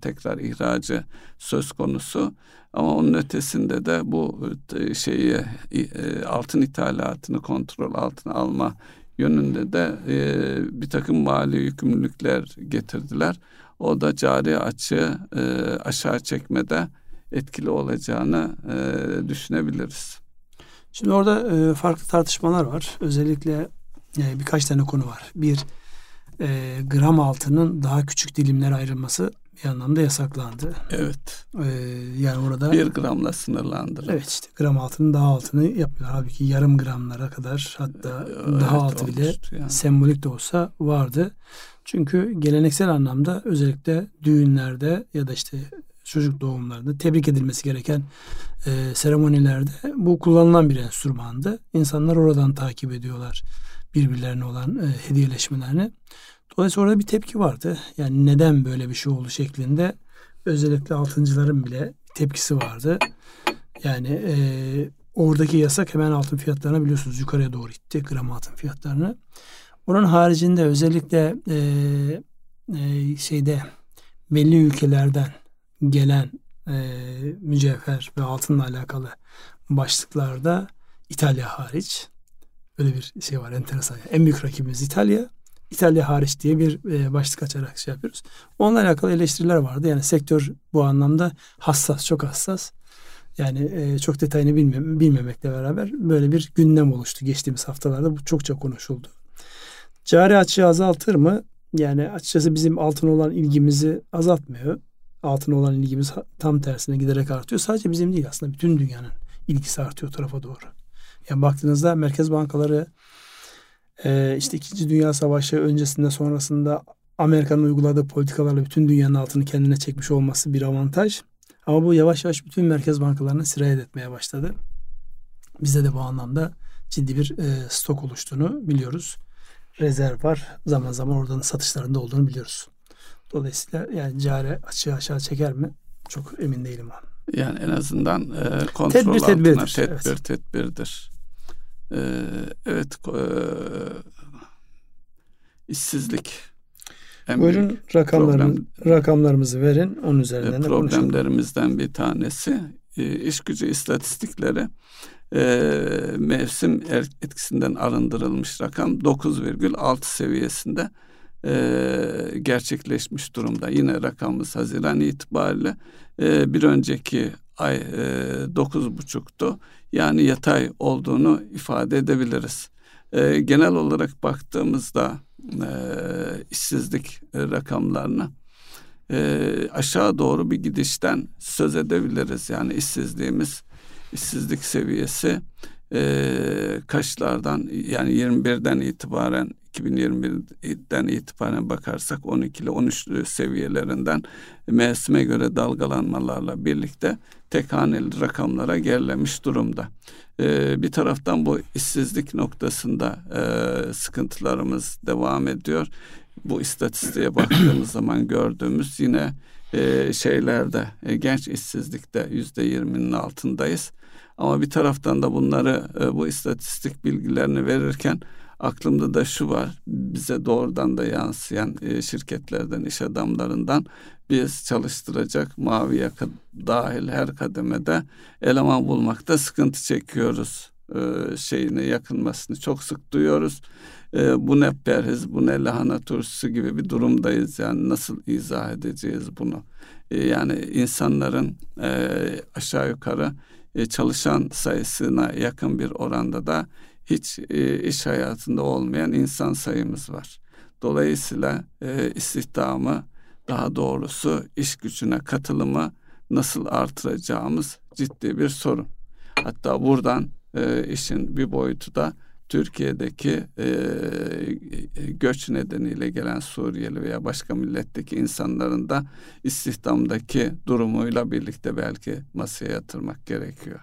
tekrar ihracı söz konusu. Ama onun ötesinde de bu e, şeyi e, altın ithalatını kontrol altına alma yönünde de e, bir takım mali yükümlülükler getirdiler. O da cari açığı e, aşağı çekmede etkili olacağını e, düşünebiliriz. Şimdi orada e, farklı tartışmalar var. Özellikle e, birkaç tane konu var. Bir, e, gram altının daha küçük dilimlere ayrılması bir anlamda yasaklandı. Evet. Ee, yani orada bir gramla sınırlandırıldı. Evet işte gram altının daha altını yapıyorlar. Halbuki yarım gramlara kadar hatta evet, daha altı bile yani. sembolik de olsa vardı. Çünkü geleneksel anlamda özellikle düğünlerde ya da işte çocuk doğumlarında tebrik edilmesi gereken e, seremonilerde bu kullanılan bir enstrümandı. İnsanlar oradan takip ediyorlar birbirlerine olan e, hediyeleşmelerini. Dolayısıyla orada bir tepki vardı. Yani neden böyle bir şey oldu şeklinde özellikle altıncıların bile tepkisi vardı. Yani e, oradaki yasak hemen altın fiyatlarına biliyorsunuz yukarıya doğru itti gram altın fiyatlarını. Onun haricinde özellikle e, e, şeyde belli ülkelerden gelen e, mücevher ve altınla alakalı başlıklarda İtalya hariç böyle bir şey var enteresan. En büyük rakibimiz İtalya. İtalya hariç diye bir e, başlık açarak şey yapıyoruz. Onunla alakalı eleştiriler vardı. Yani sektör bu anlamda hassas, çok hassas. Yani e, çok detayını bilmem, bilmemekle beraber böyle bir gündem oluştu geçtiğimiz haftalarda. Bu çokça konuşuldu. Cari açığı azaltır mı? Yani açıkçası bizim altın olan ilgimizi azaltmıyor. Altın olan ilgimiz tam tersine giderek artıyor. Sadece bizim değil aslında bütün dünyanın ilgisi artıyor tarafa doğru. Yani baktığınızda merkez bankaları e, işte İkinci Dünya Savaşı öncesinde sonrasında Amerika'nın uyguladığı politikalarla bütün dünyanın altını kendine çekmiş olması bir avantaj. Ama bu yavaş yavaş bütün merkez bankalarına sirayet etmeye başladı. Bizde de bu anlamda ciddi bir e, stok oluştuğunu biliyoruz. Rezerv var. Zaman zaman oradan satışlarında olduğunu biliyoruz. Dolayısıyla yani cari açığı aşağı çeker mi? Çok emin değilim. Yani en azından e, kontrol tedbir, altına tedbirdir. tedbir evet. tedbirdir. Ee, evet e, işsizlik en Buyurun rakamların, rakamlarımızı verin. Onun üzerinden de Problemlerimizden konuşalım. bir tanesi e, iş gücü istatistikleri e, mevsim er, etkisinden arındırılmış rakam 9,6 seviyesinde e, gerçekleşmiş durumda. Yine rakamımız Haziran itibariyle e, bir önceki ay e, dokuz buçuktu. Yani yatay olduğunu ifade edebiliriz. e, genel olarak baktığımızda e, işsizlik rakamlarına e, aşağı doğru bir gidişten söz edebiliriz. Yani işsizliğimiz, işsizlik seviyesi e, kaçlardan yani 21'den itibaren 2021'den itibaren bakarsak 12 ile 13 seviyelerinden mevsime göre dalgalanmalarla birlikte tek haneli rakamlara gerilemiş durumda. Ee, bir taraftan bu işsizlik noktasında e, sıkıntılarımız devam ediyor. Bu istatistiğe baktığımız zaman gördüğümüz yine e, şeylerde e, genç işsizlikte yüzde yirminin altındayız. Ama bir taraftan da bunları e, bu istatistik bilgilerini verirken aklımda da şu var. Bize doğrudan da yansıyan e, şirketlerden, iş adamlarından biz çalıştıracak mavi yaka dahil her kademede eleman bulmakta sıkıntı çekiyoruz. E, şeyine yakınmasını çok sık duyuyoruz. E, bu ne perhiz, bu ne lahana turşusu gibi bir durumdayız. Yani nasıl izah edeceğiz bunu? E, yani insanların aşağı yukarı çalışan sayısına yakın bir oranda da hiç e, iş hayatında olmayan insan sayımız var. Dolayısıyla e, istihdamı daha doğrusu iş gücüne katılımı nasıl artıracağımız ciddi bir sorun. Hatta buradan e, işin bir boyutu da Türkiye'deki e, göç nedeniyle gelen Suriyeli veya başka milletteki insanların da istihdamdaki durumuyla birlikte belki masaya yatırmak gerekiyor.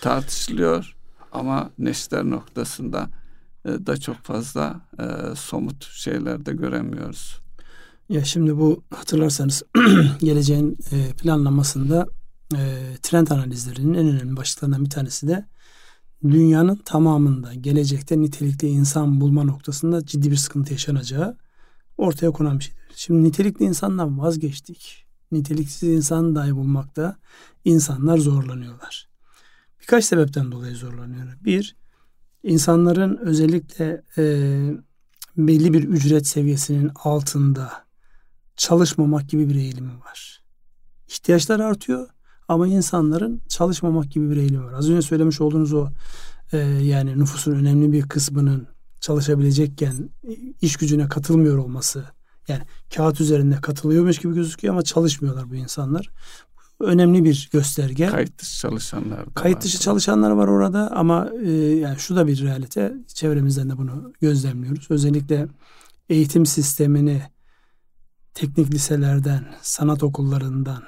Tartışılıyor ama neşter noktasında e, da çok fazla e, somut şeyler de göremiyoruz. Ya şimdi bu hatırlarsanız geleceğin e, planlamasında e, trend analizlerinin en önemli başlıklarından bir tanesi de dünyanın tamamında gelecekte nitelikli insan bulma noktasında ciddi bir sıkıntı yaşanacağı ortaya konan bir şeydir. Şimdi nitelikli insandan vazgeçtik. Niteliksiz insan dahi bulmakta insanlar zorlanıyorlar. Birkaç sebepten dolayı zorlanıyorlar. Bir, insanların özellikle e, belli bir ücret seviyesinin altında çalışmamak gibi bir eğilimi var. İhtiyaçlar artıyor ama insanların çalışmamak gibi bir eğilimi var. Az önce söylemiş olduğunuz o e, yani nüfusun önemli bir kısmının çalışabilecekken iş gücüne katılmıyor olması yani kağıt üzerinde katılıyormuş gibi gözüküyor ama çalışmıyorlar bu insanlar. Önemli bir gösterge. Kayıt dışı çalışanlar da Kayıt dışı var. çalışanlar var orada ama e, yani şu da bir realite. Çevremizden de bunu gözlemliyoruz. Özellikle eğitim sistemini teknik liselerden, sanat okullarından,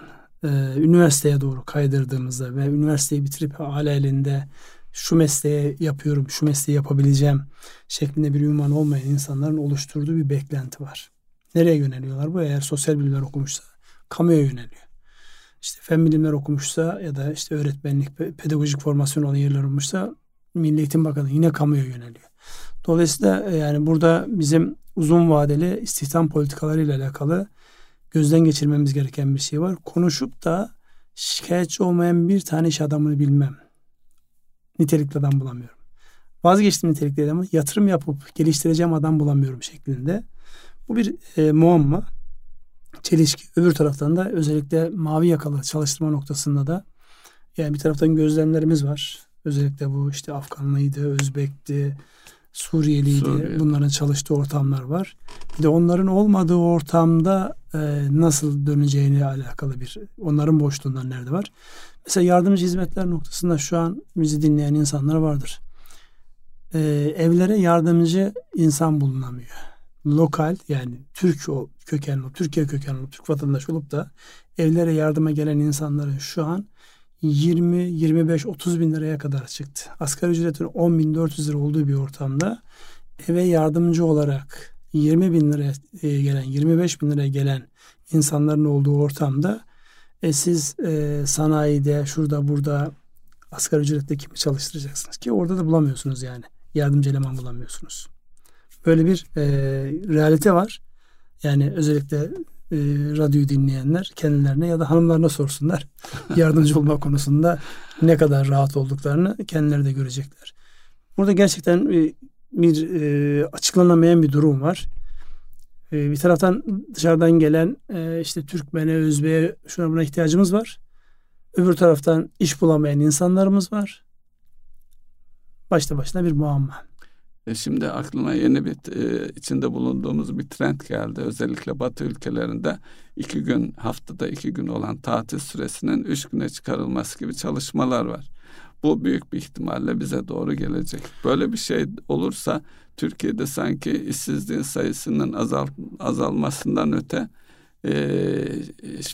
e, üniversiteye doğru kaydırdığımızda ve üniversiteyi bitirip hala elinde şu mesleği yapıyorum, şu mesleği yapabileceğim şeklinde bir ünvan olmayan insanların oluşturduğu bir beklenti var. Nereye yöneliyorlar bu? Eğer sosyal bilimler okumuşsa kamuya yöneliyor. İşte fen bilimler okumuşsa ya da işte öğretmenlik, pedagojik formasyon olan yerler olmuşsa Milli Eğitim Bakanı yine kamuya yöneliyor. Dolayısıyla e, yani burada bizim uzun vadeli istihdam politikaları ile alakalı gözden geçirmemiz gereken bir şey var. Konuşup da şikayetçi olmayan bir tane iş adamını bilmem. Nitelikli adam bulamıyorum. Vazgeçtim nitelikli adamı. Yatırım yapıp geliştireceğim adam bulamıyorum şeklinde. Bu bir e, muamma. Çelişki. Öbür taraftan da özellikle mavi yakalı çalıştırma noktasında da yani bir taraftan gözlemlerimiz var. Özellikle bu işte Afganlıydı, Özbek'ti, Suriyeliydi. Suriye. Bunların çalıştığı ortamlar var. Bir de onların olmadığı ortamda e, nasıl döneceğine alakalı bir onların boşluğundan nerede var. Mesela yardımcı hizmetler noktasında şu an bizi dinleyen insanlar vardır. E, evlere yardımcı insan bulunamıyor. Lokal yani Türk kökenli, Türkiye kökenli, Türk vatandaşı olup da evlere yardıma gelen insanların şu an 20, 25, 30 bin liraya kadar çıktı. Asgari ücretin 10 bin 400 lira olduğu bir ortamda eve yardımcı olarak 20 bin liraya e, gelen, 25 bin liraya gelen insanların olduğu ortamda e, siz e, sanayide, şurada, burada asgari ücretle kimi çalıştıracaksınız ki orada da bulamıyorsunuz yani. Yardımcı eleman bulamıyorsunuz. Böyle bir e, realite var. Yani özellikle e, radyoyu dinleyenler kendilerine ya da hanımlarına sorsunlar. Yardımcı olma konusunda ne kadar rahat olduklarını kendileri de görecekler. Burada gerçekten e, bir e, açıklanamayan bir durum var. E, bir taraftan dışarıdan gelen e, işte Türkmen'e, Özbek'e şuna buna ihtiyacımız var. Öbür taraftan iş bulamayan insanlarımız var. Başta başına bir muamma. E şimdi aklıma yeni bir e, içinde bulunduğumuz bir trend geldi. Özellikle Batı ülkelerinde iki gün haftada iki gün olan tatil süresinin üç güne çıkarılması gibi çalışmalar var. Bu büyük bir ihtimalle bize doğru gelecek. Böyle bir şey olursa Türkiye'de sanki işsizliğin sayısının azal, azalmasından öte e,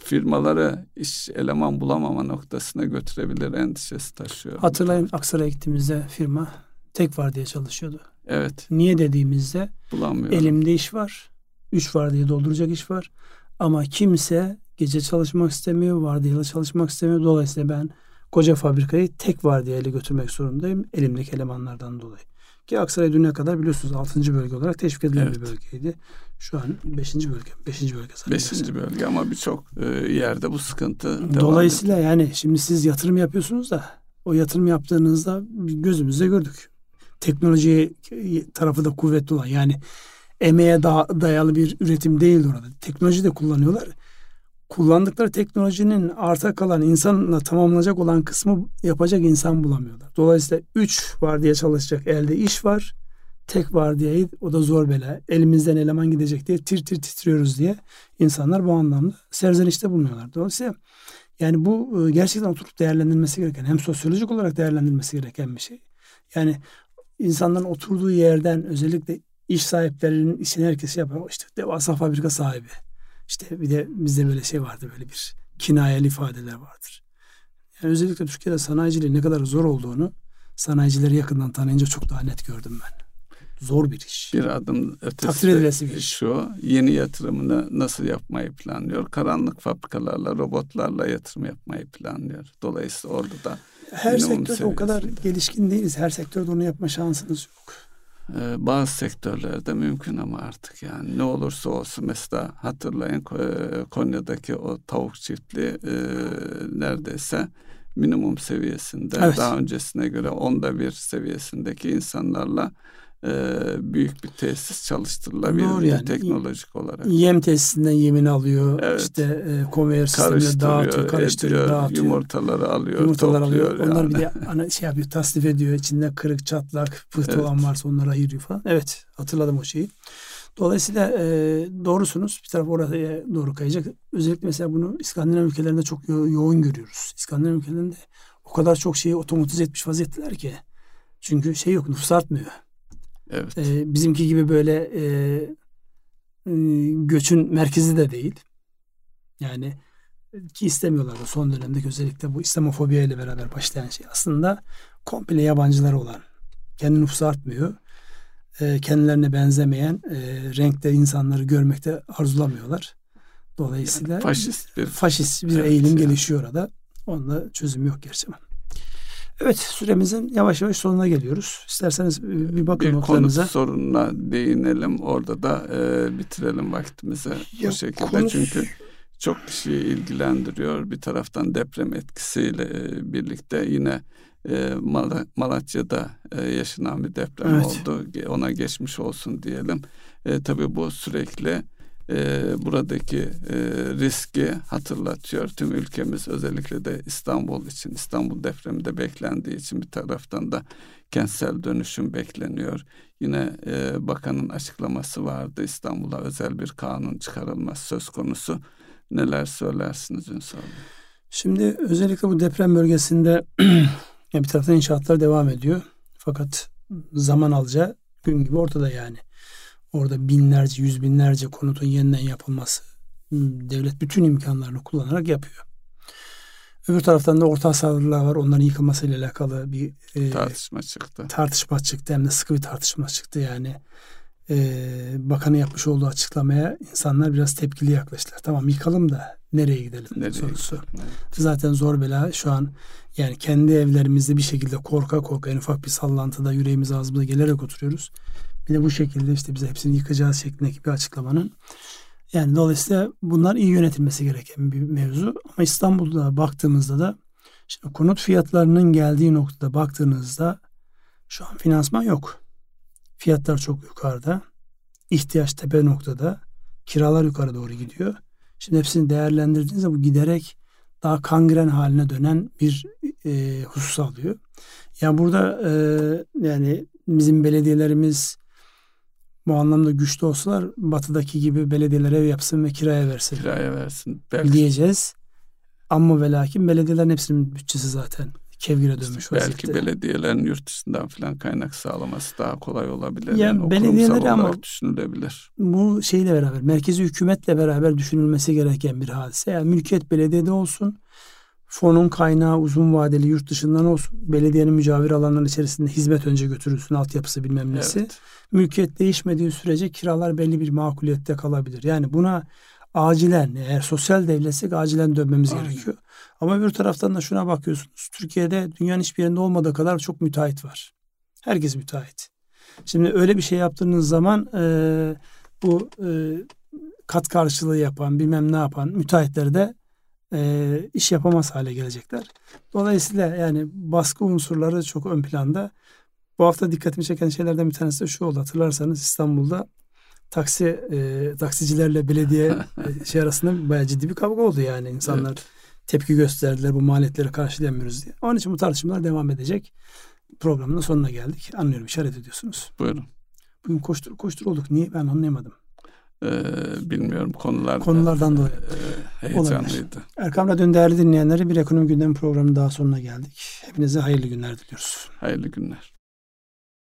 firmaları iş eleman bulamama noktasına götürebilir endişesi taşıyor. Hatırlayın Aksaray'a gittiğimizde firma tek var diye çalışıyordu. Evet. Niye dediğimizde Bulamıyorum. elimde iş var. Üç var diye dolduracak iş var. Ama kimse gece çalışmak istemiyor, vardiyalı çalışmak istemiyor. Dolayısıyla ben koca fabrikayı tek vardiyalı götürmek zorundayım elimdeki elemanlardan dolayı. Ki Aksaray düne kadar biliyorsunuz 6. bölge olarak teşvik edilen evet. bir bölgeydi. Şu an 5. bölge. 5. bölge. 5. bölge ama birçok e, yerde bu sıkıntı Dolayısıyla ediyor. yani şimdi siz yatırım yapıyorsunuz da o yatırım yaptığınızda gözümüzde gördük. Teknoloji tarafı da kuvvetli olan yani emeğe dayalı bir üretim değil orada. Teknoloji de kullanıyorlar kullandıkları teknolojinin arta kalan insanla tamamlanacak olan kısmı yapacak insan bulamıyorlar. Dolayısıyla üç var diye çalışacak elde iş var. Tek var diye o da zor bela. Elimizden eleman gidecek diye tir tir titriyoruz diye insanlar bu anlamda serzenişte bulunuyorlar. Dolayısıyla yani bu e, gerçekten oturup değerlendirilmesi gereken hem sosyolojik olarak değerlendirilmesi gereken bir şey. Yani insanların oturduğu yerden özellikle iş sahiplerinin işini herkes yapar. İşte devasa fabrika sahibi işte bir de bizde böyle şey vardı böyle bir kinayeli ifadeler vardır. Yani özellikle Türkiye'de sanayiciliğin ne kadar zor olduğunu sanayicileri yakından tanıyınca çok daha net gördüm ben. Zor bir iş. Bir adım ötesi Takdir edilesi bir iş. şu yeni yatırımını nasıl yapmayı planlıyor? Karanlık fabrikalarla, robotlarla yatırım yapmayı planlıyor. Dolayısıyla orada da her sektör o kadar gelişkin değiliz. Her sektörde onu yapma şansınız yok. Ee, bazı sektörlerde mümkün ama artık yani ne olursa olsun mesela hatırlayın e, Konya'daki o tavuk çiftliği e, neredeyse minimum seviyesinde evet. daha öncesine göre onda bir seviyesindeki insanlarla e, büyük bir tesis çalıştırılabilir yani. teknolojik olarak. Yem tesisinden yemini alıyor. Evet. İşte e, konveyör sisteminde dağıtıyor, karıştırıyor, ediyor, dağıtıyor. Yumurtaları alıyor, Yumurtaları. Alıyor. Yani. Onlar bir de ana, şey yapıyor, tasnif ediyor. İçinde kırık, çatlak, pıhtı evet. olan varsa onları ayırıyor falan. Evet, hatırladım o şeyi. Dolayısıyla e, doğrusunuz. Bir taraf oraya doğru kayacak. Özellikle mesela bunu İskandinav ülkelerinde çok yo- yoğun görüyoruz. İskandinav ülkelerinde o kadar çok şeyi otomatize etmiş vaziyetteler ki. Çünkü şey yok, nüfus artmıyor. Evet. E, bizimki gibi böyle e, e, göçün merkezi de değil. Yani ki istemiyorlar da son dönemde özellikle bu İslamofobiya ile beraber başlayan şey aslında komple yabancılar olan kendi nüfusu artmıyor. E, kendilerine benzemeyen e, renkte insanları görmekte arzulamıyorlar. Dolayısıyla yani faşist bir, faşist bir evet, eğilim yani. gelişiyor orada. Onda çözüm yok gerçekten. Evet süremizin yavaş yavaş sonuna geliyoruz. İsterseniz e, bir bakın bir notlarınıza. Bir sorununa değinelim. Orada da e, bitirelim vaktimizi ya, bu şekilde. Konu... Çünkü çok kişiyi ilgilendiriyor. Bir taraftan deprem etkisiyle e, birlikte yine e, Mal Malatya'da e, yaşanan bir deprem evet. oldu. Ona geçmiş olsun diyelim. E, tabii bu sürekli e, buradaki e, riski hatırlatıyor. Tüm ülkemiz özellikle de İstanbul için, İstanbul depreminde beklendiği için bir taraftan da kentsel dönüşüm bekleniyor. Yine e, bakanın açıklaması vardı İstanbul'a özel bir kanun çıkarılması söz konusu. Neler söylersiniz Ünsal Bey? Şimdi özellikle bu deprem bölgesinde bir taraftan inşaatlar devam ediyor. Fakat zaman alacağı gün gibi ortada yani orada binlerce, yüz binlerce konutun yeniden yapılması hmm, devlet bütün imkanlarını kullanarak yapıyor. Öbür taraftan da orta hasarlılar var. Onların yıkılmasıyla alakalı bir e, tartışma çıktı. Tartışma çıktı. Hem de sıkı bir tartışma çıktı. Yani e, bakanın yapmış olduğu açıklamaya insanlar biraz tepkili yaklaştılar. Tamam yıkalım da nereye gidelim nereye sorusu. Gidelim, evet. Zaten zor bela şu an yani kendi evlerimizde bir şekilde korka korka en ufak bir sallantıda yüreğimiz ağzımıza gelerek oturuyoruz. Bir de bu şekilde işte bize hepsini yıkacağız şeklindeki bir açıklamanın. Yani dolayısıyla bunlar iyi yönetilmesi gereken bir mevzu. Ama İstanbul'da baktığımızda da şimdi konut fiyatlarının geldiği noktada baktığınızda şu an finansman yok. Fiyatlar çok yukarıda. İhtiyaç tepe noktada. Kiralar yukarı doğru gidiyor. Şimdi hepsini değerlendirdiğinizde bu giderek daha kangren haline dönen bir e, husus alıyor. Yani burada e, yani bizim belediyelerimiz bu anlamda güçlü olsalar batıdaki gibi belediyeler ev yapsın ve kiraya versin. Kiraya versin. Belki, diyeceğiz. Ama ve lakin belediyelerin hepsinin bütçesi zaten kevgire dönmüş işte vaziyette. Belki belediyelerin yurt dışından falan kaynak sağlaması daha kolay olabilir. Ya yani belediyeleri ama düşünülebilir. Bu şeyle beraber merkezi hükümetle beraber düşünülmesi gereken bir hadise. Yani mülkiyet belediyede olsun. Fonun kaynağı uzun vadeli yurt dışından olsun. Belediyenin mücavir alanları içerisinde hizmet önce götürülsün. Altyapısı bilmem nesi. Evet. Mülkiyet değişmediği sürece kiralar belli bir makuliyette kalabilir. Yani buna acilen eğer sosyal devletsek acilen dönmemiz Aynen. gerekiyor. Ama bir taraftan da şuna bakıyorsunuz. Türkiye'de dünyanın hiçbir yerinde olmadığı kadar çok müteahhit var. Herkes müteahhit. Şimdi öyle bir şey yaptığınız zaman e, bu e, kat karşılığı yapan bilmem ne yapan müteahhitler de e, iş yapamaz hale gelecekler. Dolayısıyla yani baskı unsurları çok ön planda. Bu hafta dikkatimi çeken şeylerden bir tanesi de şu oldu. Hatırlarsanız İstanbul'da taksi e, taksicilerle belediye e, şey arasında bayağı ciddi bir kavga oldu yani insanlar evet. tepki gösterdiler bu maliyetleri karşılayamıyoruz diye. Onun için bu tartışmalar devam edecek. Programın sonuna geldik. Anlıyorum işaret ediyorsunuz. Buyurun. Bugün koştur koştur olduk. Niye ben anlayamadım. Ee, bilmiyorum konular konulardan dolayı. E, heyecanlıydı. Erkam Radyo'nun değerli dinleyenleri bir ekonomi gündemi programının daha sonuna geldik. Hepinize hayırlı günler diliyoruz. Hayırlı günler.